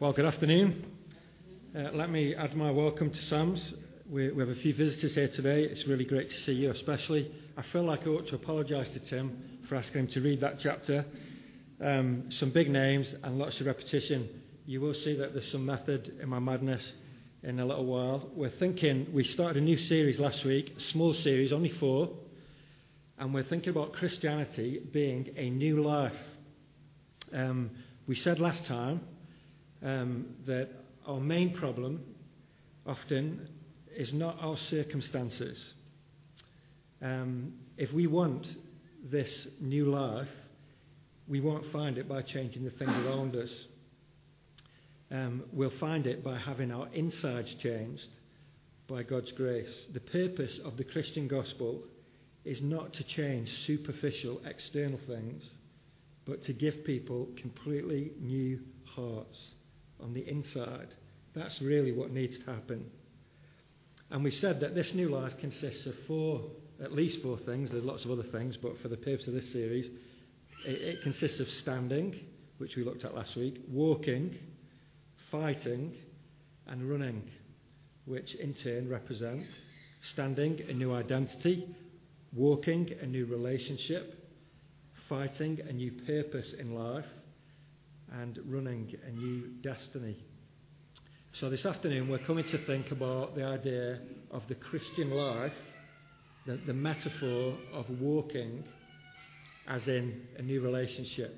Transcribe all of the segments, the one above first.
Well, good afternoon. Uh, let me add my welcome to Sam's. We, we, have a few visitors here today. It's really great to see you, especially. I feel like I ought to apologise to Tim for asking him to read that chapter. Um, some big names and lots of repetition. You will see that there's some method in my madness in a little while. We're thinking, we started a new series last week, a small series, only four, and we're thinking about Christianity being a new life. Um, we said last time um, that our main problem often is not our circumstances. Um, if we want this new life, we won't find it by changing the things around us. Um, we'll find it by having our insides changed by God's grace. The purpose of the Christian gospel is not to change superficial external things, but to give people completely new hearts on the inside. That's really what needs to happen. And we said that this new life consists of four, at least four things. There's lots of other things, but for the purpose of this series, it, it consists of standing, which we looked at last week, walking, fighting, and running, which in turn represent standing, a new identity, walking, a new relationship, fighting, a new purpose in life, and running a new destiny. So, this afternoon, we're coming to think about the idea of the Christian life, the, the metaphor of walking as in a new relationship.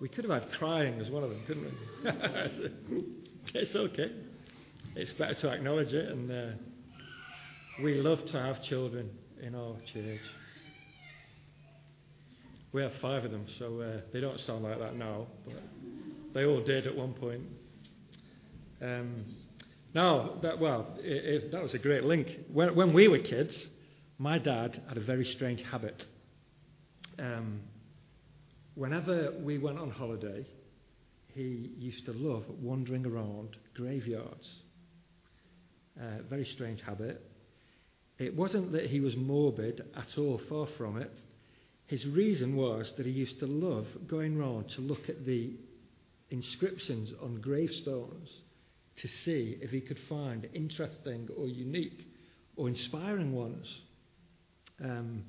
We could have had crying as one of them, couldn't we? it's okay. It's better to acknowledge it, and uh, we love to have children in our church. We have five of them, so uh, they don't sound like that now, but they all did at one point. Um, now, that, well, it, it, that was a great link. When, when, we were kids, my dad had a very strange habit. Um, whenever we went on holiday, he used to love wandering around graveyards. Uh, very strange habit. It wasn't that he was morbid at all, far from it. His reason was that he used to love going round to look at the inscriptions on gravestones to see if he could find interesting or unique or inspiring ones. Um,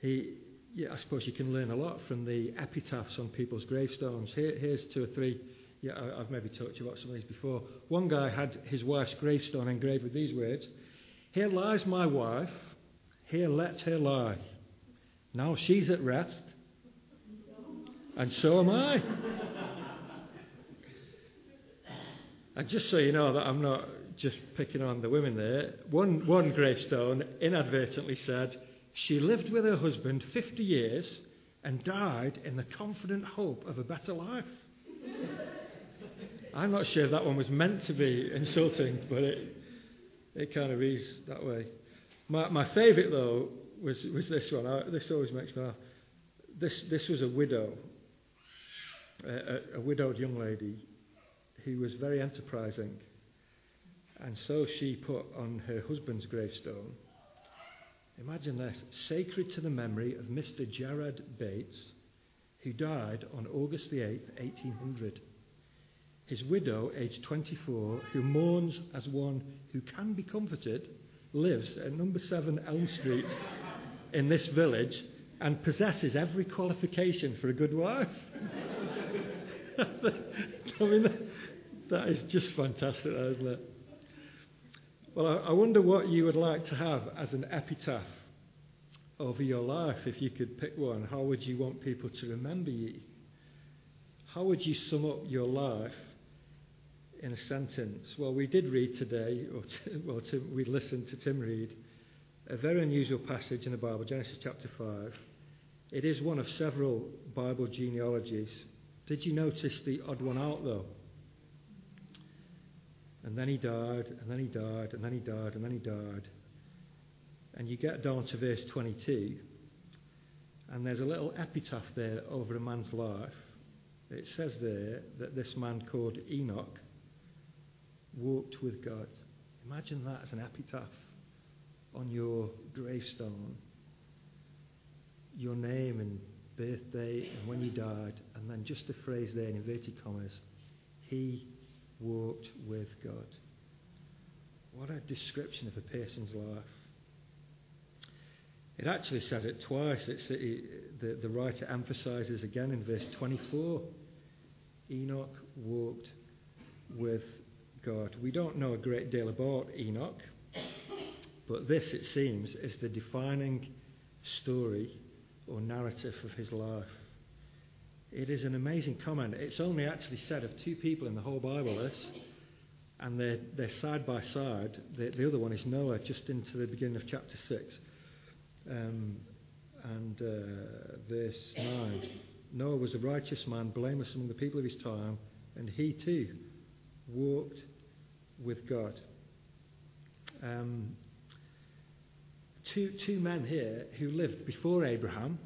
he, yeah, I suppose you can learn a lot from the epitaphs on people's gravestones. Here, here's two or three. Yeah, I, I've maybe talked to you about some of these before. One guy had his wife's gravestone engraved with these words Here lies my wife, here let her lie. Now she's at rest, and so am I. and just so you know that I'm not just picking on the women there, one, one gravestone inadvertently said, She lived with her husband 50 years and died in the confident hope of a better life. I'm not sure that one was meant to be insulting, but it, it kind of reads that way. My, my favourite, though, was, was this one. I, this always makes me laugh. This, this was a widow, a, a widowed young lady who was very enterprising. And so she put on her husband's gravestone, imagine this, sacred to the memory of Mr. Jared Bates, who died on August the 8th, 1800. His widow, aged 24, who mourns as one who can be comforted, lives at number 7 Elm Street in this village and possesses every qualification for a good wife. I mean, that, that is just fantastic, isn't it? Well, I, I wonder what you would like to have as an epitaph over your life if you could pick one. How would you want people to remember you? How would you sum up your life in a sentence? Well, we did read today, or t- well, Tim, we listened to Tim read a very unusual passage in the Bible, Genesis chapter 5. It is one of several Bible genealogies. Did you notice the odd one out, though? And then he died, and then he died, and then he died, and then he died. And you get down to verse 22, and there's a little epitaph there over a man's life. It says there that this man called Enoch walked with God. Imagine that as an epitaph on your gravestone your name and birthday and when you died, and then just a phrase there in inverted commas He walked with God. What a description of a person's life. It actually says it twice. It's, it, the, the writer emphasizes again in verse 24 Enoch walked with God. We don't know a great deal about Enoch, but this, it seems, is the defining story or narrative of his life. It is an amazing comment. It's only actually said of two people in the whole Bible, this, and they're, they're side by side. The, the other one is Noah, just into the beginning of chapter 6. Um, and uh, verse 9 Noah was a righteous man, blameless among the people of his time, and he too walked with God. Um, two, two men here who lived before Abraham,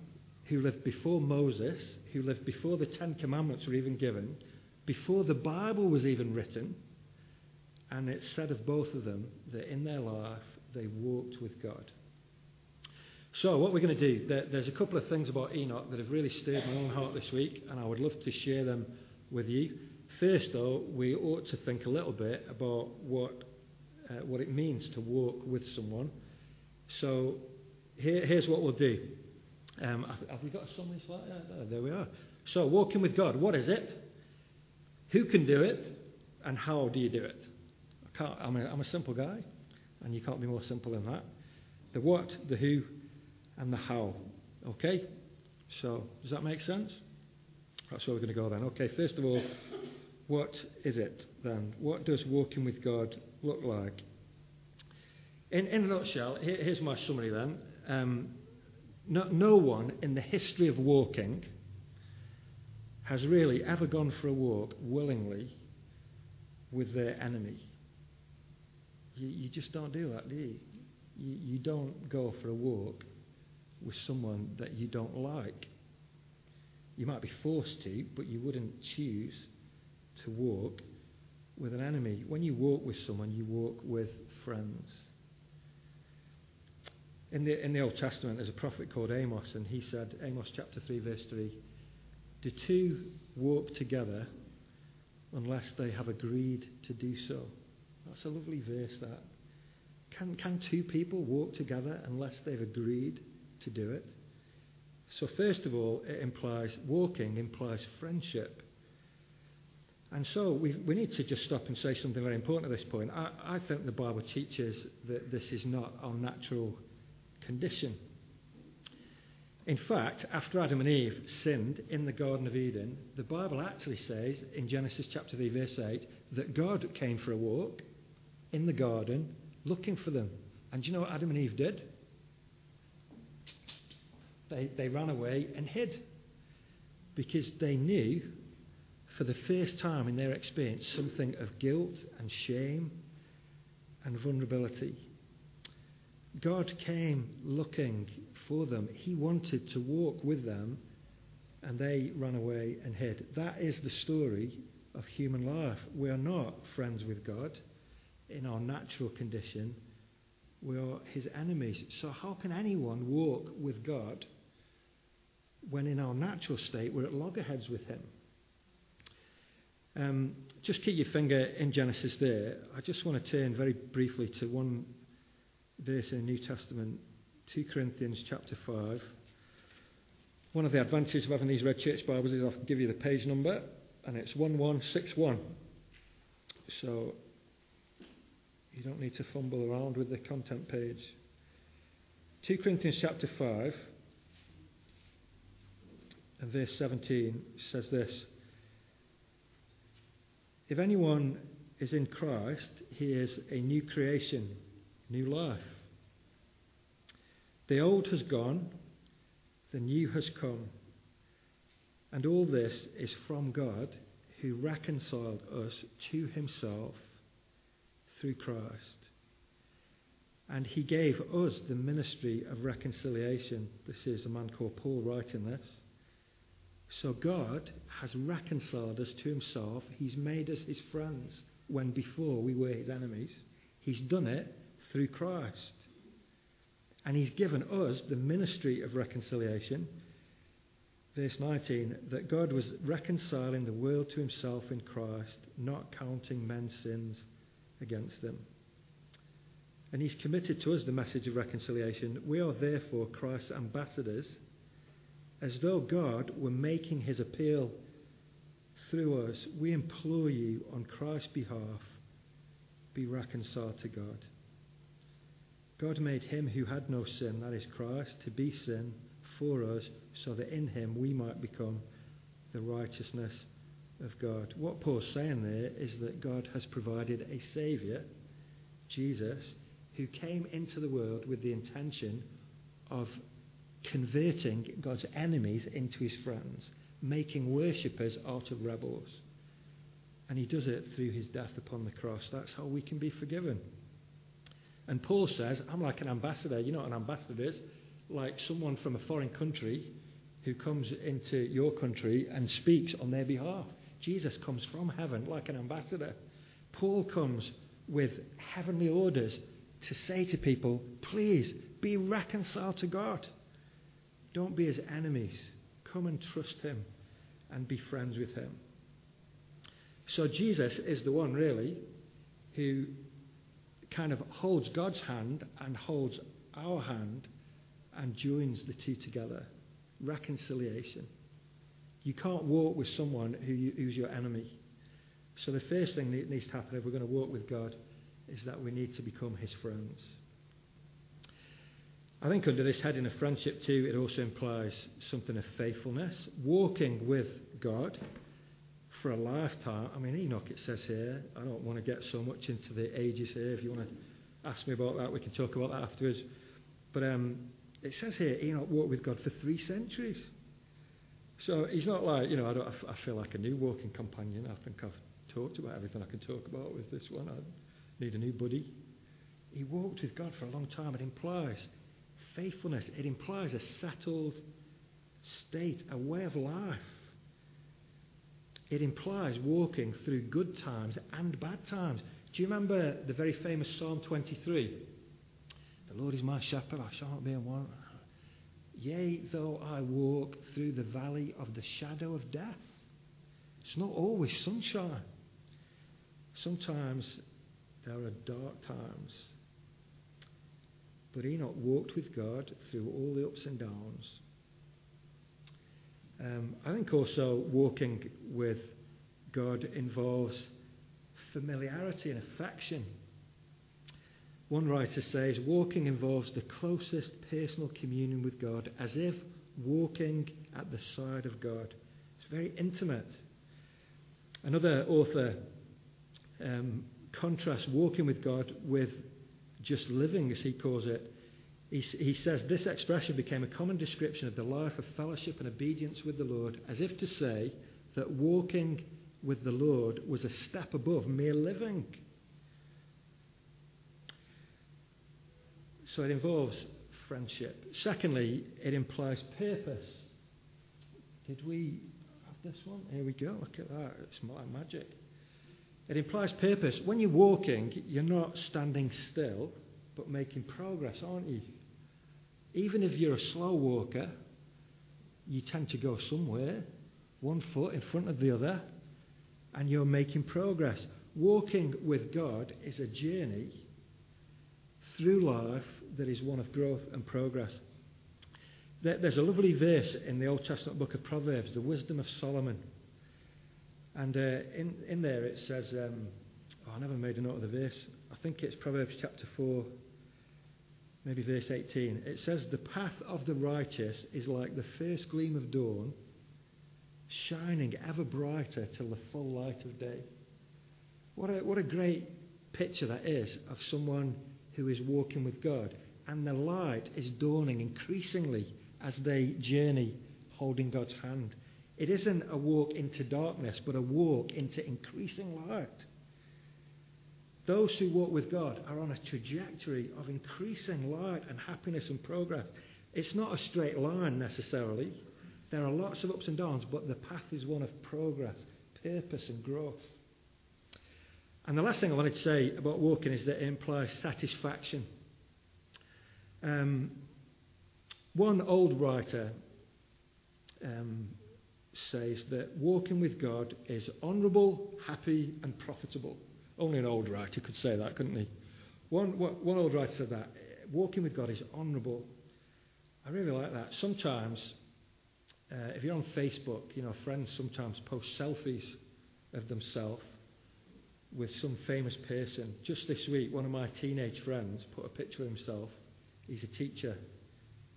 who lived before Moses, who lived before the Ten Commandments were even given, before the Bible was even written. And it's said of both of them that in their life they walked with God. So, what we're going to do, there, there's a couple of things about Enoch that have really stirred my own heart this week, and I would love to share them with you. First, though, we ought to think a little bit about what, uh, what it means to walk with someone. So, here, here's what we'll do. Um, have we got a summary slide? Yeah, there we are. So, walking with God, what is it? Who can do it? And how do you do it? I can't, I'm, a, I'm a simple guy, and you can't be more simple than that. The what, the who, and the how. Okay? So, does that make sense? That's where we're going to go then. Okay, first of all, what is it then? What does walking with God look like? In, in a nutshell, here, here's my summary then. Um, no, no one in the history of walking has really ever gone for a walk willingly with their enemy. You, you just don't do that, do you? you? You don't go for a walk with someone that you don't like. You might be forced to, but you wouldn't choose to walk with an enemy. When you walk with someone, you walk with friends. In the, in the Old Testament, there's a prophet called Amos, and he said, Amos chapter 3, verse 3, Do two walk together unless they have agreed to do so? That's a lovely verse, that. Can, can two people walk together unless they've agreed to do it? So, first of all, it implies walking implies friendship. And so we, we need to just stop and say something very important at this point. I, I think the Bible teaches that this is not our natural condition. In fact, after Adam and Eve sinned in the Garden of Eden, the Bible actually says in Genesis chapter 3, verse 8, that God came for a walk in the garden looking for them. And do you know what Adam and Eve did? They, they ran away and hid because they knew for the first time in their experience something of guilt and shame and vulnerability. God came looking for them. He wanted to walk with them, and they ran away and hid. That is the story of human life. We are not friends with God in our natural condition, we are his enemies. So, how can anyone walk with God when in our natural state we're at loggerheads with him? Um, just keep your finger in Genesis there. I just want to turn very briefly to one verse in the New Testament, 2 Corinthians chapter 5. One of the advantages of having these red church Bibles is I can give you the page number, and it's 1161. So you don't need to fumble around with the content page. 2 Corinthians chapter 5 and verse 17 says this If anyone is in Christ, he is a new creation, new life. The old has gone, the new has come. And all this is from God who reconciled us to himself through Christ. And he gave us the ministry of reconciliation. This is a man called Paul writing this. So God has reconciled us to himself. He's made us his friends when before we were his enemies. He's done it through Christ. And he's given us the ministry of reconciliation. verse 19, that God was reconciling the world to himself in Christ, not counting men's sins against them. And he's committed to us the message of reconciliation. We are therefore Christ's ambassadors, as though God were making his appeal through us. We implore you on Christ's behalf, be reconciled to God. God made him who had no sin, that is Christ, to be sin for us, so that in him we might become the righteousness of God. What Paul's saying there is that God has provided a Saviour, Jesus, who came into the world with the intention of converting God's enemies into his friends, making worshippers out of rebels. And he does it through his death upon the cross. That's how we can be forgiven. And Paul says, I'm like an ambassador. You know what an ambassador is? Like someone from a foreign country who comes into your country and speaks on their behalf. Jesus comes from heaven like an ambassador. Paul comes with heavenly orders to say to people, please be reconciled to God. Don't be his enemies. Come and trust him and be friends with him. So Jesus is the one, really, who kind of holds God's hand and holds our hand and joins the two together. Reconciliation. You can't walk with someone who you, who's your enemy. So the first thing that needs to happen if we're going to walk with God is that we need to become his friends. I think under this heading of friendship too, it also implies something of faithfulness. Walking with God for a lifetime. I mean, Enoch, it says here, I don't want to get so much into the ages here. If you want to ask me about that, we can talk about that afterwards. But um, it says here, Enoch walked with God for three centuries. So he's not like, you know, I, don't, I feel like a new walking companion. I think I've talked about everything I can talk about with this one. I need a new buddy. He walked with God for a long time. It implies faithfulness, it implies a settled state, a way of life. It implies walking through good times and bad times. Do you remember the very famous Psalm 23? The Lord is my shepherd, I shall not be in want. Yea, though I walk through the valley of the shadow of death. It's not always sunshine. Sometimes there are dark times. But Enoch walked with God through all the ups and downs. Um, I think also walking with God involves familiarity and affection. One writer says, walking involves the closest personal communion with God, as if walking at the side of God. It's very intimate. Another author um, contrasts walking with God with just living, as he calls it. He, he says this expression became a common description of the life of fellowship and obedience with the Lord, as if to say that walking with the Lord was a step above mere living. So it involves friendship. Secondly, it implies purpose. Did we have this one? Here we go. Look at that. It's like magic. It implies purpose. When you're walking, you're not standing still, but making progress, aren't you? Even if you're a slow walker, you tend to go somewhere, one foot in front of the other, and you're making progress. Walking with God is a journey through life that is one of growth and progress. There's a lovely verse in the Old Testament book of Proverbs, the wisdom of Solomon. And uh, in, in there it says, um, oh, I never made a note of the verse. I think it's Proverbs chapter 4, maybe verse 18. It says, The path of the righteous is like the first gleam of dawn, shining ever brighter till the full light of day. What a, what a great picture that is of someone who is walking with God. And the light is dawning increasingly as they journey holding God's hand. It isn't a walk into darkness, but a walk into increasing light. Those who walk with God are on a trajectory of increasing light and happiness and progress. It's not a straight line necessarily. There are lots of ups and downs, but the path is one of progress, purpose, and growth. And the last thing I wanted to say about walking is that it implies satisfaction. Um, one old writer um, says that walking with God is honourable, happy, and profitable. Only an old writer could say that, couldn't he? One, one old writer said that. Walking with God is honourable. I really like that. Sometimes, uh, if you're on Facebook, you know, friends sometimes post selfies of themselves with some famous person. Just this week, one of my teenage friends put a picture of himself. He's a teacher,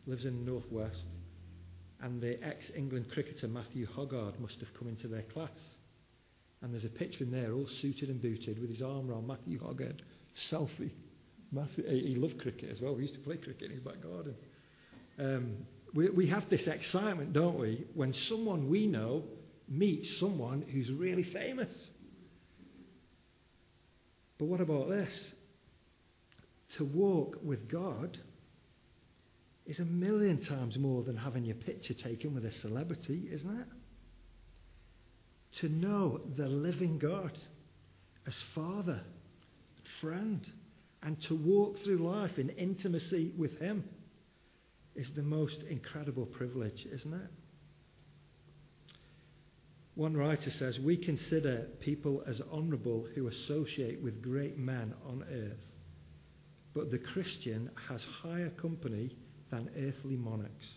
lives in the northwest, and the ex England cricketer Matthew Hoggard must have come into their class. And there's a picture in there, all suited and booted, with his arm around Matthew Hoggard. Selfie. Matthew, he loved cricket as well. We used to play cricket in his back garden. Um, we, we have this excitement, don't we, when someone we know meets someone who's really famous. But what about this? To walk with God is a million times more than having your picture taken with a celebrity, isn't it? To know the living God as Father, friend, and to walk through life in intimacy with Him is the most incredible privilege, isn't it? One writer says, We consider people as honourable who associate with great men on earth, but the Christian has higher company than earthly monarchs.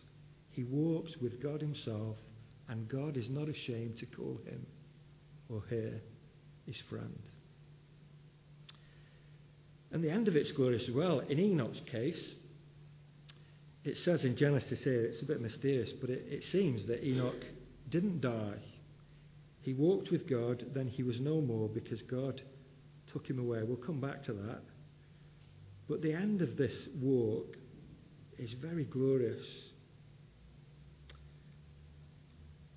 He walks with God Himself, and God is not ashamed to call him or her his friend. And the end of it's glorious as well. In Enoch's case, it says in Genesis here, it's a bit mysterious, but it, it seems that Enoch didn't die. He walked with God, then he was no more because God took him away. We'll come back to that. But the end of this walk is very glorious.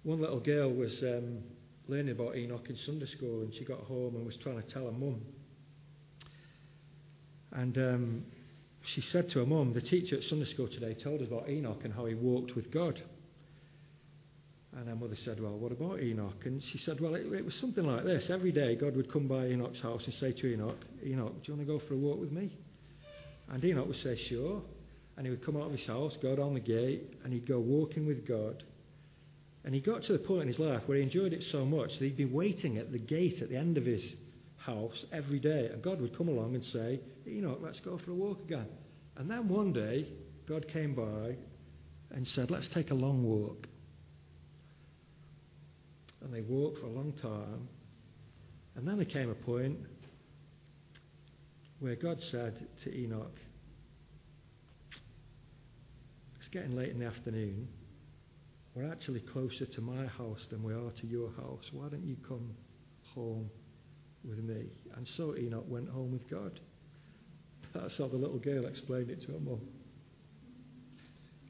One little girl was um, learning about Enoch in Sunday school, and she got home and was trying to tell her mum. And um, she said to her mum, The teacher at Sunday school today told us about Enoch and how he walked with God. And her mother said, Well, what about Enoch? And she said, Well, it, it was something like this. Every day, God would come by Enoch's house and say to Enoch, Enoch, do you want to go for a walk with me? And Enoch would say, Sure. And he would come out of his house, go down the gate, and he'd go walking with God. And he got to the point in his life where he enjoyed it so much that he'd be waiting at the gate at the end of his house every day. And God would come along and say, Enoch, let's go for a walk again. And then one day, God came by and said, Let's take a long walk. And they walked for a long time. And then there came a point where God said to Enoch, It's getting late in the afternoon. We're actually closer to my house than we are to your house. Why don't you come home with me? And so Enoch went home with God. That's how the little girl explained it to her mum.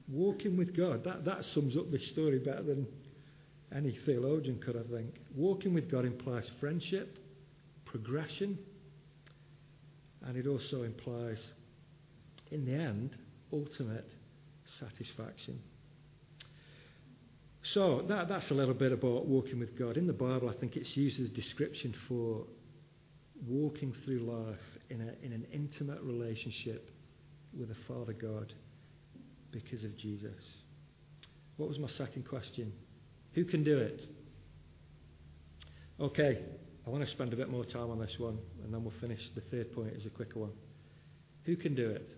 Walking with God, that, that sums up this story better than any theologian could, I think. Walking with God implies friendship, progression, and it also implies, in the end, ultimate satisfaction. So that, that's a little bit about walking with God. In the Bible, I think it's used as a description for walking through life in, a, in an intimate relationship with a Father God because of Jesus. What was my second question? Who can do it? Okay, I want to spend a bit more time on this one, and then we'll finish. The third point is a quicker one. Who can do it?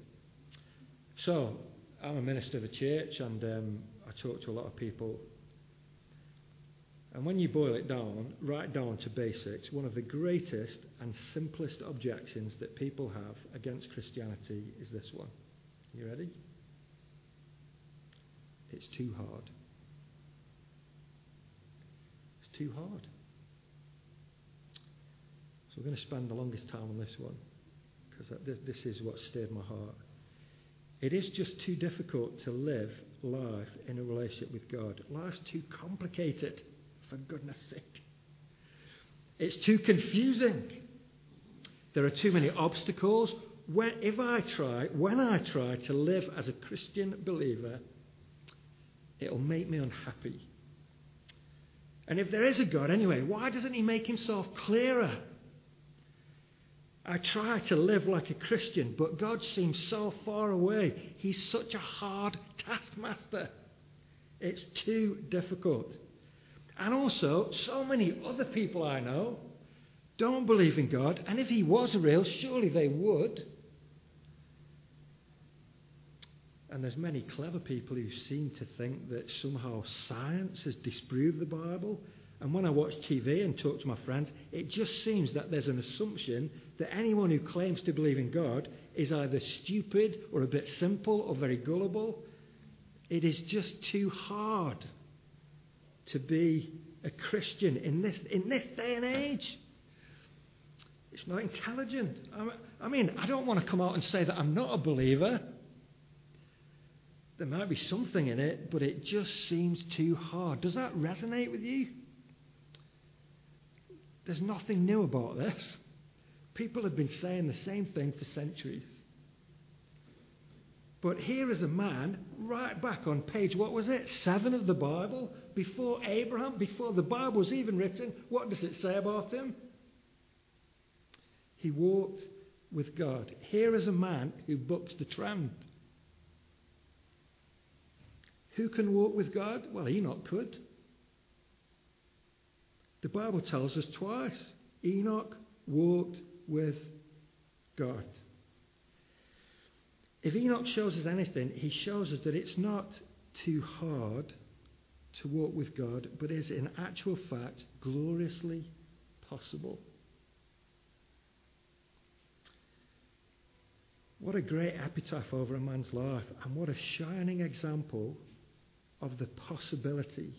So, I'm a minister of a church and um, I talk to a lot of people. And when you boil it down, right down to basics, one of the greatest and simplest objections that people have against Christianity is this one. You ready? It's too hard. It's too hard. So we're going to spend the longest time on this one because this is what stirred my heart. It is just too difficult to live life in a relationship with God. Life's too complicated, for goodness sake. It's too confusing. There are too many obstacles. When, if I try, when I try to live as a Christian believer, it'll make me unhappy. And if there is a God anyway, why doesn't He make Himself clearer? I try to live like a Christian, but God seems so far away. He's such a hard taskmaster. It's too difficult. And also, so many other people I know don't believe in God, and if He was real, surely they would. And there's many clever people who seem to think that somehow science has disproved the Bible. And when I watch TV and talk to my friends, it just seems that there's an assumption that anyone who claims to believe in God is either stupid or a bit simple or very gullible. It is just too hard to be a Christian in this, in this day and age. It's not intelligent. I mean, I don't want to come out and say that I'm not a believer. There might be something in it, but it just seems too hard. Does that resonate with you? There's nothing new about this. People have been saying the same thing for centuries. But here is a man, right back on page, what was it? Seven of the Bible, before Abraham, before the Bible was even written. What does it say about him? He walked with God. Here is a man who books the trend. Who can walk with God? Well, Enoch could. The Bible tells us twice Enoch walked with God. If Enoch shows us anything, he shows us that it's not too hard to walk with God, but is in actual fact gloriously possible. What a great epitaph over a man's life, and what a shining example of the possibility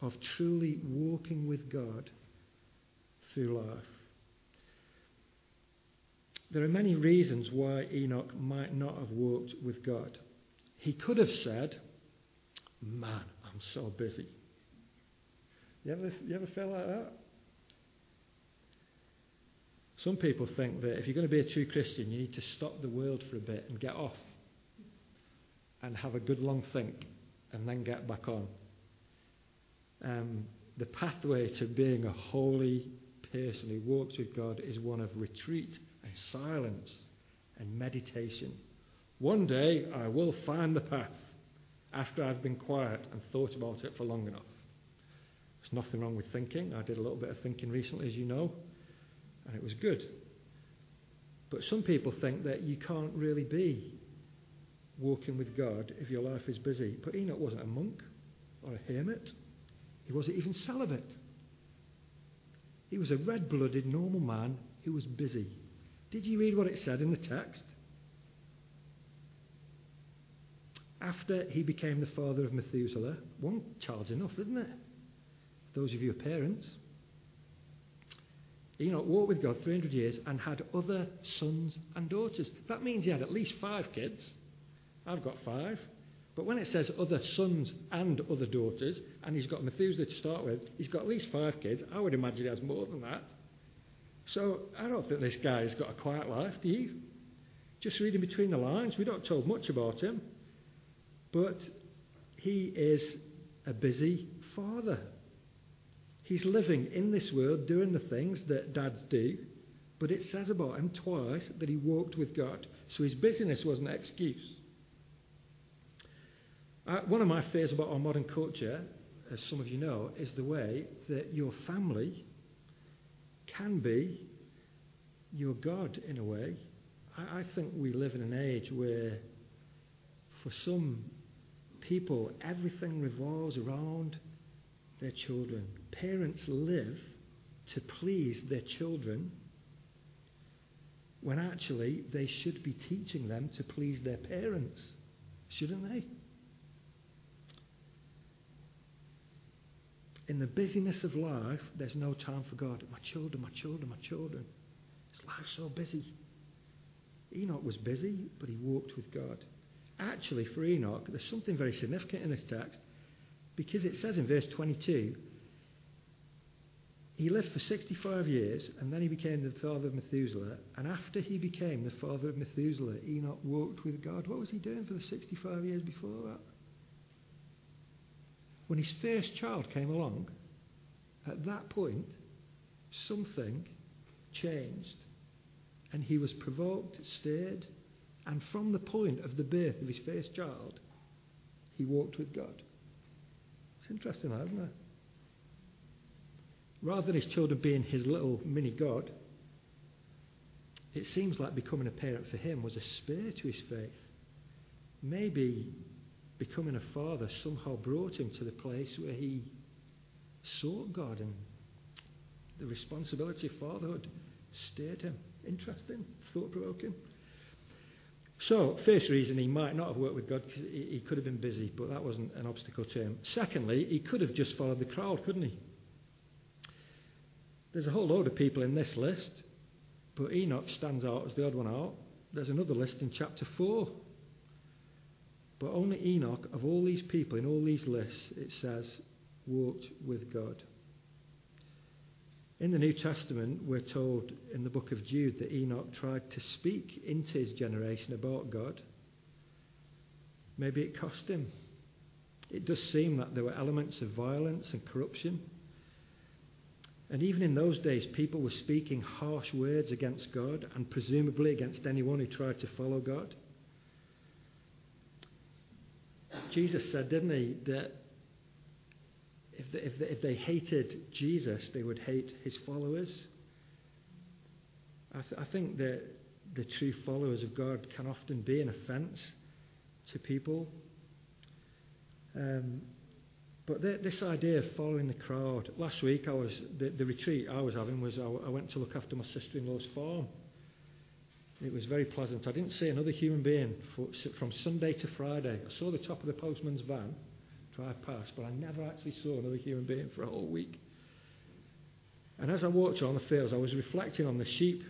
of truly walking with God through life. There are many reasons why Enoch might not have walked with God. He could have said, Man, I'm so busy. You ever, you ever feel like that? Some people think that if you're going to be a true Christian, you need to stop the world for a bit and get off and have a good long think and then get back on. Um, the pathway to being a holy person who walks with God is one of retreat silence and meditation. One day I will find the path after I've been quiet and thought about it for long enough. There's nothing wrong with thinking. I did a little bit of thinking recently, as you know, and it was good. But some people think that you can't really be walking with God if your life is busy. But Enoch wasn't a monk or a hermit, he wasn't even celibate. He was a red blooded, normal man who was busy. Did you read what it said in the text? After he became the father of Methuselah, one child's enough, isn't it? Those of you parents. Enoch walked with God 300 years and had other sons and daughters. That means he had at least five kids. I've got five. But when it says other sons and other daughters, and he's got Methuselah to start with, he's got at least five kids. I would imagine he has more than that. So I don't think this guy has got a quiet life, do you? Just reading between the lines, we don't told much about him. But he is a busy father. He's living in this world doing the things that dads do, but it says about him twice that he walked with God. So his busyness wasn't an excuse. Uh, one of my fears about our modern culture, as some of you know, is the way that your family can be your God in a way. I, I think we live in an age where, for some people, everything revolves around their children. Parents live to please their children when actually they should be teaching them to please their parents, shouldn't they? In the busyness of life, there's no time for God. My children, my children, my children. His life's so busy. Enoch was busy, but he walked with God. Actually, for Enoch, there's something very significant in this text because it says in verse 22 he lived for 65 years and then he became the father of Methuselah. And after he became the father of Methuselah, Enoch walked with God. What was he doing for the 65 years before that? When his first child came along, at that point, something changed. And he was provoked, stirred, and from the point of the birth of his first child, he walked with God. It's interesting, isn't it? Rather than his children being his little mini God, it seems like becoming a parent for him was a spur to his faith. Maybe becoming a father somehow brought him to the place where he sought God and the responsibility of fatherhood stirred him. Interesting, thought provoking. So, first reason, he might not have worked with God because he, could have been busy, but that wasn't an obstacle to him. Secondly, he could have just followed the crowd, couldn't he? There's a whole load of people in this list, but Enoch stands out as the odd one out. There's another list in chapter 4. But only Enoch, of all these people in all these lists, it says, walked with God. In the New Testament, we're told in the book of Jude that Enoch tried to speak into his generation about God. Maybe it cost him. It does seem that there were elements of violence and corruption. And even in those days, people were speaking harsh words against God and presumably against anyone who tried to follow God. Jesus said, didn't he, that if they, if, they, if they hated Jesus, they would hate his followers. I, th- I think that the true followers of God can often be an offence to people. Um, but the, this idea of following the crowd. Last week, I was the, the retreat I was having was I, I went to look after my sister-in-law's farm. It was very pleasant. I didn't see another human being for, from Sunday to Friday. I saw the top of the postman's van drive past, but I never actually saw another human being for a whole week. And as I walked on the fields, I was reflecting on the sheep.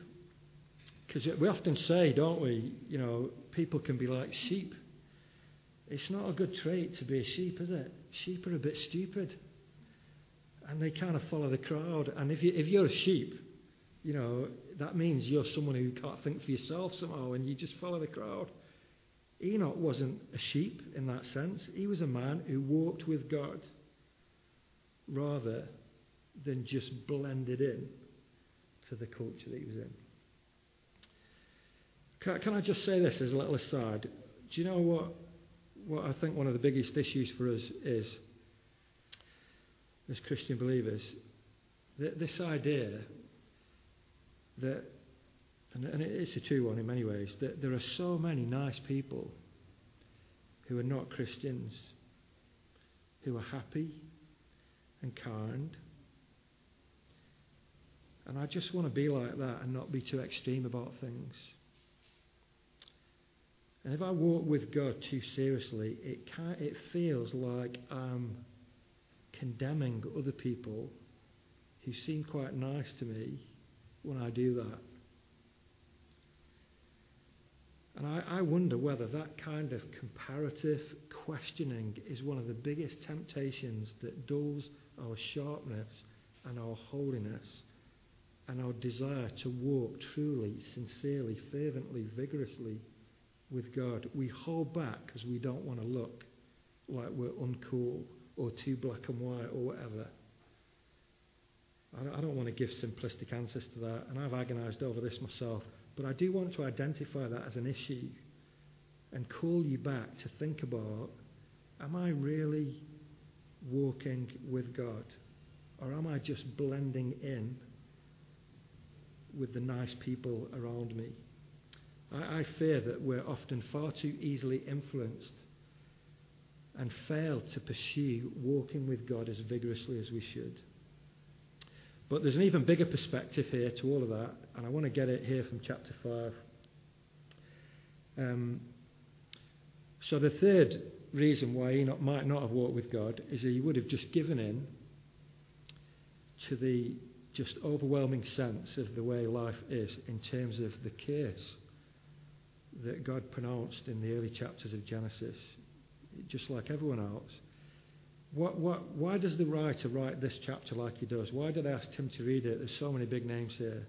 Because we often say, don't we, you know, people can be like sheep. It's not a good trait to be a sheep, is it? Sheep are a bit stupid. And they kind of follow the crowd. And if, you, if you're a sheep, you know, that means you're someone who can't think for yourself somehow and you just follow the crowd. Enoch wasn't a sheep in that sense. He was a man who walked with God rather than just blended in to the culture that he was in. Can, can I just say this as a little aside? Do you know what, what I think one of the biggest issues for us is as Christian believers? This idea that and, and it's a true one in many ways, that there are so many nice people who are not Christians, who are happy and kind. And I just want to be like that and not be too extreme about things. And if I walk with God too seriously, it, can, it feels like I'm condemning other people who seem quite nice to me when I do that. And I, I wonder whether that kind of comparative questioning is one of the biggest temptations that dulls our sharpness and our holiness and our desire to walk truly, sincerely, fervently, vigorously with God. We hold back because we don't want to look like we're uncool or too black and white or whatever. I don't want to give simplistic answers to that, and I've agonized over this myself. But I do want to identify that as an issue and call you back to think about am I really walking with God? Or am I just blending in with the nice people around me? I, I fear that we're often far too easily influenced and fail to pursue walking with God as vigorously as we should. But there's an even bigger perspective here to all of that, and I want to get it here from chapter 5. Um, so the third reason why he might not have walked with God is that he would have just given in to the just overwhelming sense of the way life is in terms of the curse that God pronounced in the early chapters of Genesis, just like everyone else. What, what, why does the writer write this chapter like he does? Why did I ask Tim to read it? There's so many big names here.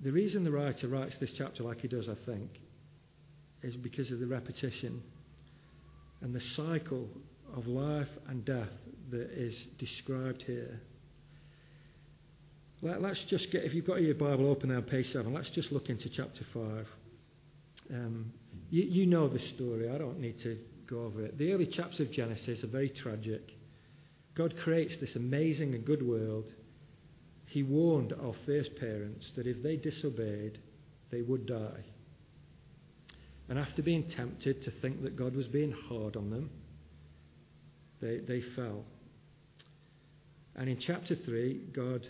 The reason the writer writes this chapter like he does, I think, is because of the repetition and the cycle of life and death that is described here. Let, us just get, if you've got your Bible open on page 7, let's just look into chapter 5. Um, you, you know the story. I don't need to go over it. The early chapters of Genesis are very tragic. God creates this amazing and good world. He warned our first parents that if they disobeyed, they would die. And after being tempted to think that God was being hard on them, they, they fell. And in chapter 3, God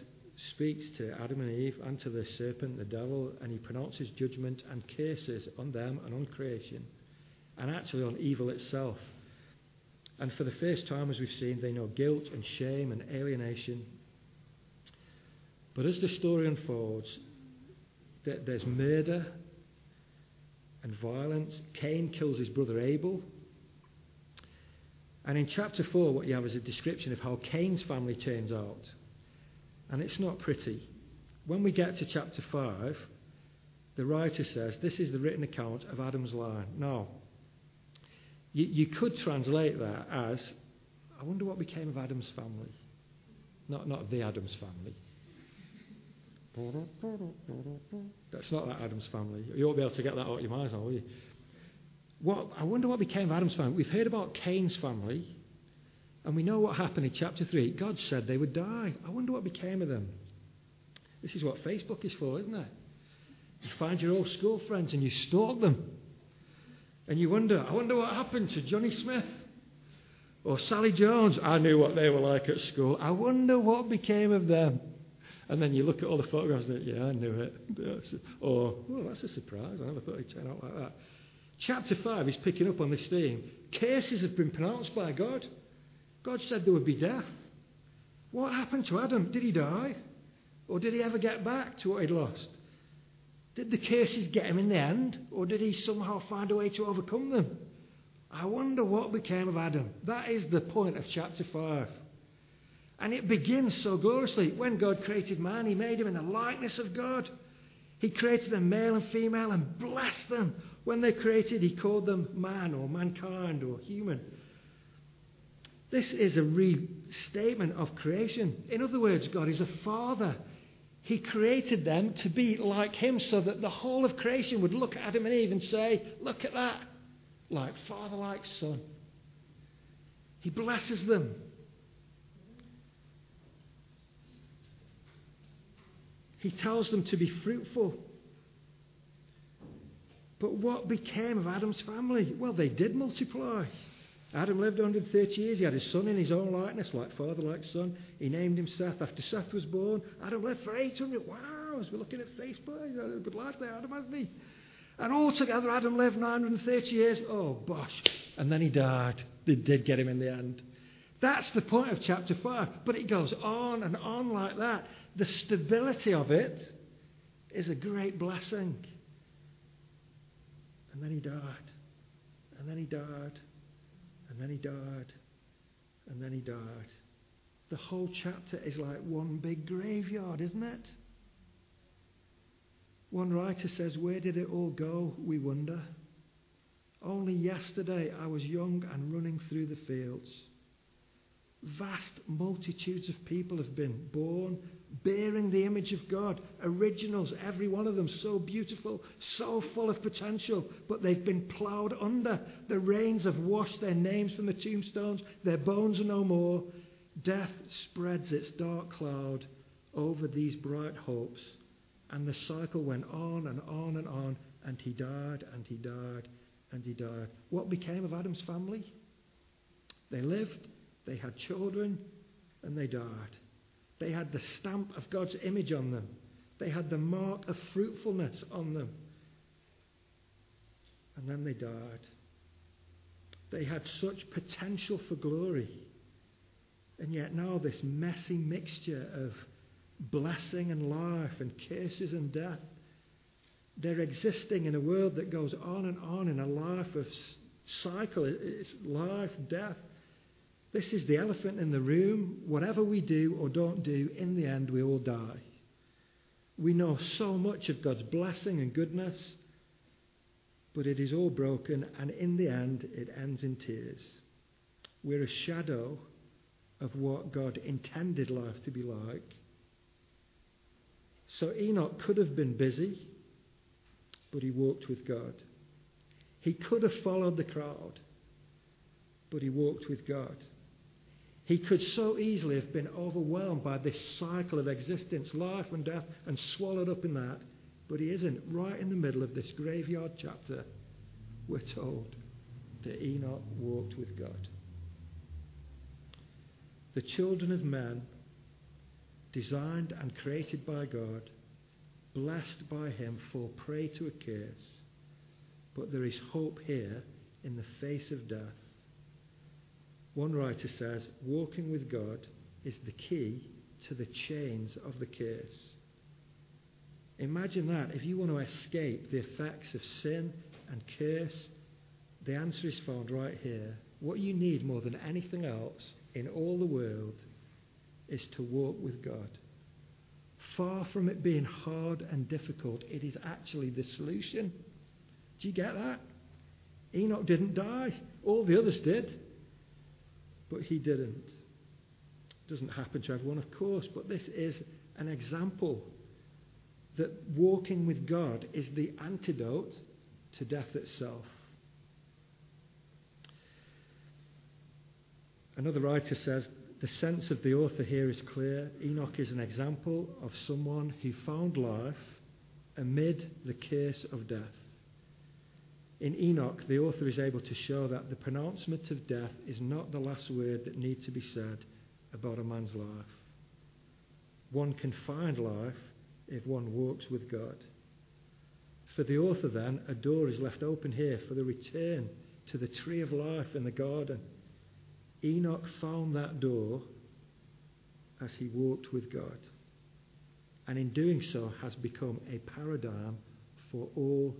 speaks to Adam and Eve and to the serpent, the devil, and he pronounces judgment and curses on them and on creation, and actually on evil itself. And for the first time, as we've seen, they know guilt and shame and alienation. But as the story unfolds, there's murder and violence. Cain kills his brother Abel. And in chapter 4, what you have is a description of how Cain's family turns out. And it's not pretty. When we get to chapter 5, the writer says, This is the written account of Adam's line. Now, you, you could translate that as, I wonder what became of Adam's family. Not, not the Adams family. That's not that Adams family. You won't be able to get that out of your mind will you? What, I wonder what became of Adam's family. We've heard about Cain's family, and we know what happened in chapter 3. God said they would die. I wonder what became of them. This is what Facebook is for, isn't it? You find your old school friends and you stalk them. And you wonder, I wonder what happened to Johnny Smith or Sally Jones. I knew what they were like at school. I wonder what became of them. And then you look at all the photographs and think, yeah, I knew it. Or, oh, that's a surprise. I never thought he'd turn out like that. Chapter 5 is picking up on this theme. Cases have been pronounced by God. God said there would be death. What happened to Adam? Did he die? Or did he ever get back to what he'd lost? Did the curses get him in the end? Or did he somehow find a way to overcome them? I wonder what became of Adam. That is the point of chapter 5. And it begins so gloriously. When God created man, he made him in the likeness of God. He created them male and female and blessed them. When they created, he called them man or mankind or human. This is a restatement of creation. In other words, God is a father. He created them to be like him so that the whole of creation would look at Adam and Eve and say, Look at that. Like father, like son. He blesses them. He tells them to be fruitful. But what became of Adam's family? Well, they did multiply. Adam lived 130 years. He had his son in his own likeness, like father, like son. He named him Seth. After Seth was born, Adam lived for 800. Wow, as we're looking at Facebook, he's had a good life there, Adam, hasn't he? And altogether, Adam lived 930 years. Oh, bosh. And then he died. They did get him in the end. That's the point of chapter 5. But it goes on and on like that. The stability of it is a great blessing. And then he died. And then he died. And then he died. And then he died. The whole chapter is like one big graveyard, isn't it? One writer says, Where did it all go? We wonder. Only yesterday I was young and running through the fields. Vast multitudes of people have been born bearing the image of God. Originals, every one of them, so beautiful, so full of potential, but they've been ploughed under. The rains have washed their names from the tombstones. Their bones are no more. Death spreads its dark cloud over these bright hopes. And the cycle went on and on and on, and he died, and he died, and he died. What became of Adam's family? They lived, they had children, and they died. They had the stamp of God's image on them. They had the mark of fruitfulness on them. And then they died. They had such potential for glory. And yet now this messy mixture of blessing and life and curses and death. They're existing in a world that goes on and on in a life of cycle. It's life, death, this is the elephant in the room. Whatever we do or don't do, in the end, we all die. We know so much of God's blessing and goodness, but it is all broken, and in the end, it ends in tears. We're a shadow of what God intended life to be like. So Enoch could have been busy, but he walked with God. He could have followed the crowd but he walked with God. He could so easily have been overwhelmed by this cycle of existence, life and death, and swallowed up in that, but he isn't. Right in the middle of this graveyard chapter, we're told that Enoch walked with God. The children of men, designed and created by God, blessed by Him, fall prey to a curse. But there is hope here in the face of death. One writer says, walking with God is the key to the chains of the curse. Imagine that. If you want to escape the effects of sin and curse, the answer is found right here. What you need more than anything else in all the world is to walk with God. Far from it being hard and difficult, it is actually the solution. Do you get that? Enoch didn't die. All the others did. But he didn't. It Doesn't happen to everyone, of course, but this is an example that walking with God is the antidote to death itself. Another writer says the sense of the author here is clear. Enoch is an example of someone who found life amid the curse of death. In Enoch, the author is able to show that the pronouncement of death is not the last word that needs to be said about a man's life. One can find life if one walks with God. For the author, then, a door is left open here for the return to the tree of life in the garden. Enoch found that door as he walked with God. And in doing so, has become a paradigm for all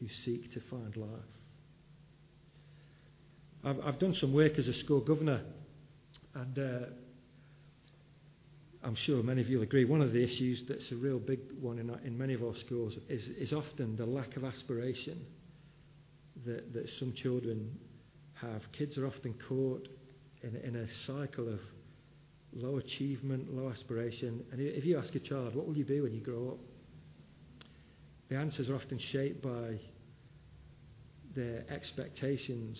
who seek to find life. I've, I've done some work as a school governor, and uh, I'm sure many of you will agree. One of the issues that's a real big one in, in many of our schools is, is often the lack of aspiration that, that some children have. Kids are often caught in, in a cycle of low achievement, low aspiration. And if you ask a child, what will you be when you grow up? The answers are often shaped by their expectations,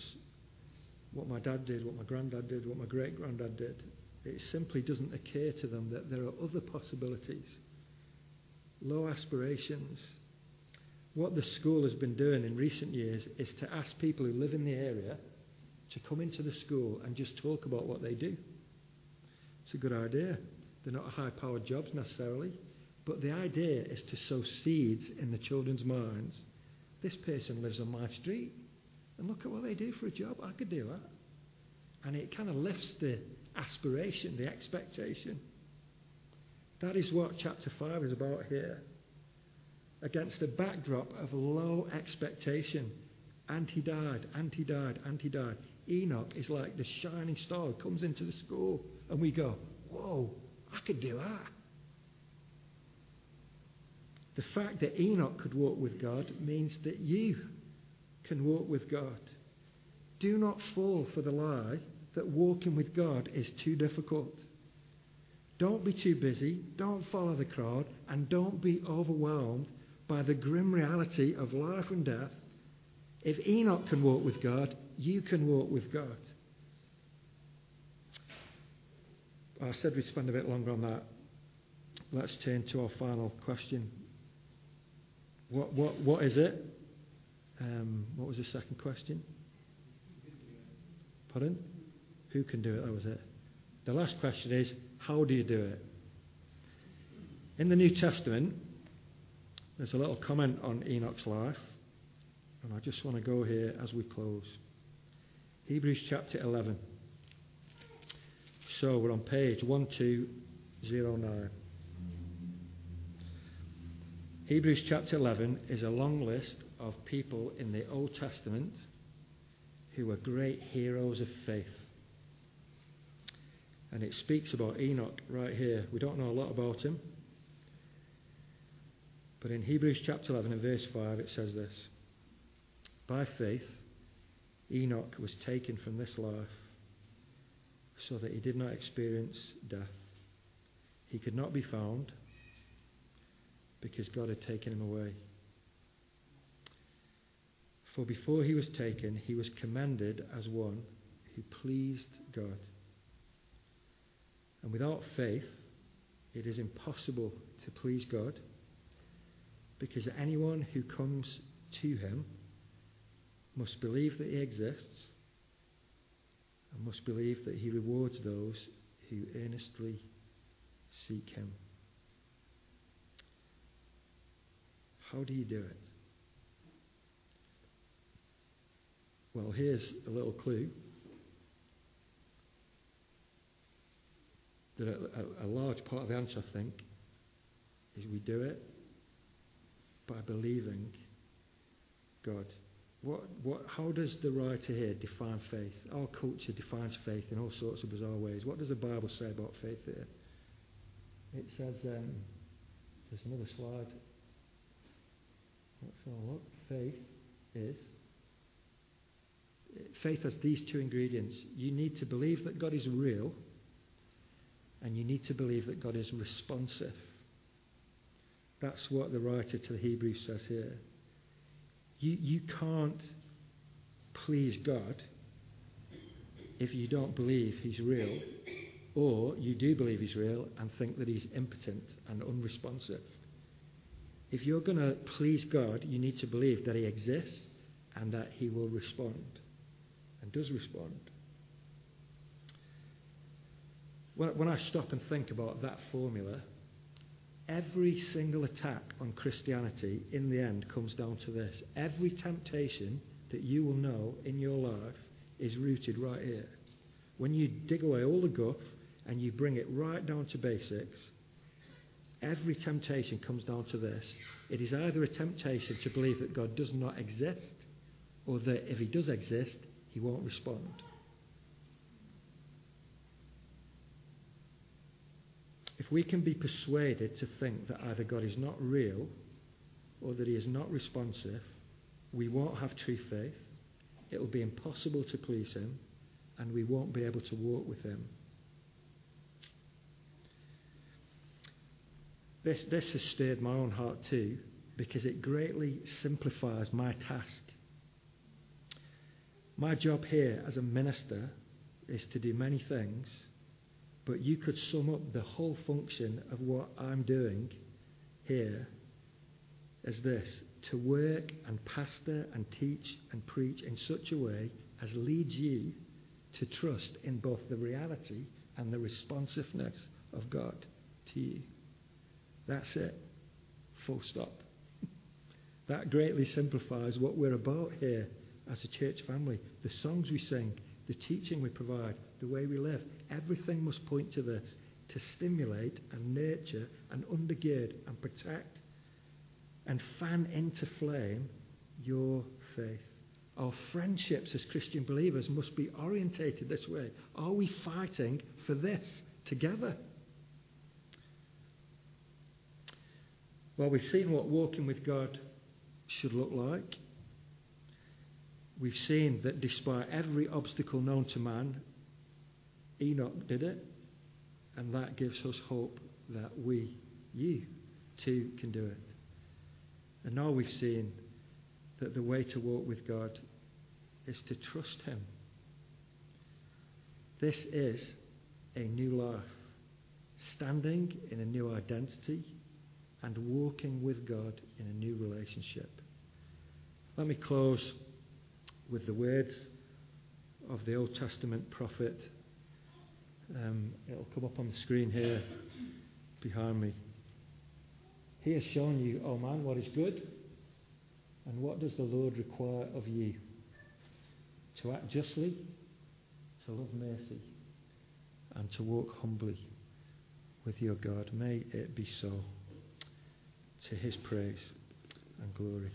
what my dad did, what my granddad did, what my great granddad did. It simply doesn't occur to them that there are other possibilities, low aspirations. What the school has been doing in recent years is to ask people who live in the area to come into the school and just talk about what they do. It's a good idea. They're not high powered jobs necessarily, but the idea is to sow seeds in the children's minds. This person lives on my street, and look at what they do for a job. I could do that. And it kind of lifts the aspiration, the expectation. That is what chapter 5 is about here. Against a backdrop of low expectation. And he died, and he died, and he died. Enoch is like the shining star comes into the school, and we go, Whoa, I could do that. The fact that Enoch could walk with God means that you can walk with God. Do not fall for the lie that walking with God is too difficult. Don't be too busy, don't follow the crowd, and don't be overwhelmed by the grim reality of life and death. If Enoch can walk with God, you can walk with God. I said we'd spend a bit longer on that. Let's turn to our final question. What, what, what is it? Um, what was the second question? Pardon? Who can do it? That was it. The last question is, how do you do it? In the New Testament, there's a little comment on Enoch's life, and I just want to go here as we close. Hebrews chapter 11. So we're on page 1209. Hebrews chapter 11 is a long list of people in the Old Testament who were great heroes of faith. And it speaks about Enoch right here. We don't know a lot about him. But in Hebrews chapter 11 and verse 5, it says this By faith, Enoch was taken from this life so that he did not experience death. He could not be found because God had taken him away. For before he was taken, he was commanded as one who pleased God. And without faith, it is impossible to please God because anyone who comes to him must believe that he exists and must believe that he rewards those who earnestly seek him. How do you do it? Well, here's a little clue. That a, a, a large part of the answer, I think, is we do it by believing God. What, what, how does the writer here define faith? Our culture defines faith in all sorts of bizarre ways. What does the Bible say about faith here? It says, um, there's another slide. Let's have a look. Faith is. Faith has these two ingredients. You need to believe that God is real, and you need to believe that God is responsive. That's what the writer to the Hebrews says here. You, you can't please God if you don't believe He's real, or you do believe He's real and think that He's impotent and unresponsive. If you're going to please God, you need to believe that He exists and that He will respond and does respond. When, I stop and think about that formula, every single attack on Christianity in the end comes down to this. Every temptation that you will know in your life is rooted right here. When you dig away all the guff and you bring it right down to basics, every temptation comes down to this. It is either a temptation to believe that God does not exist, or that if He does exist, He won't respond. If we can be persuaded to think that either God is not real or that He is not responsive, we won't have true faith, it will be impossible to please Him, and we won't be able to walk with Him. This, this has stirred my own heart too, because it greatly simplifies my task. My job here as a minister is to do many things but you could sum up the whole function of what I'm doing here as this to work and pastor and teach and preach in such a way as leads you to trust in both the reality and the responsiveness of God to you. That's it. Full stop. that greatly simplifies what we're about here as a church family. The songs we sing, the teaching we provide, the way we live. Everything must point to this to stimulate and nurture and undergird and protect and fan into flame your faith. Our friendships as Christian believers must be orientated this way. Are we fighting for this together? Well, we've seen what walking with God should look like. We've seen that despite every obstacle known to man, Enoch did it, and that gives us hope that we, you, too, can do it. And now we've seen that the way to walk with God is to trust Him. This is a new life, standing in a new identity and walking with God in a new relationship. Let me close with the words of the Old Testament prophet um, it'll come up on the screen here behind me. He has shown you, oh man, what is good. And what does the Lord require of you? To act justly, to love mercy, and to walk humbly with your God. May it be so to his praise and glory.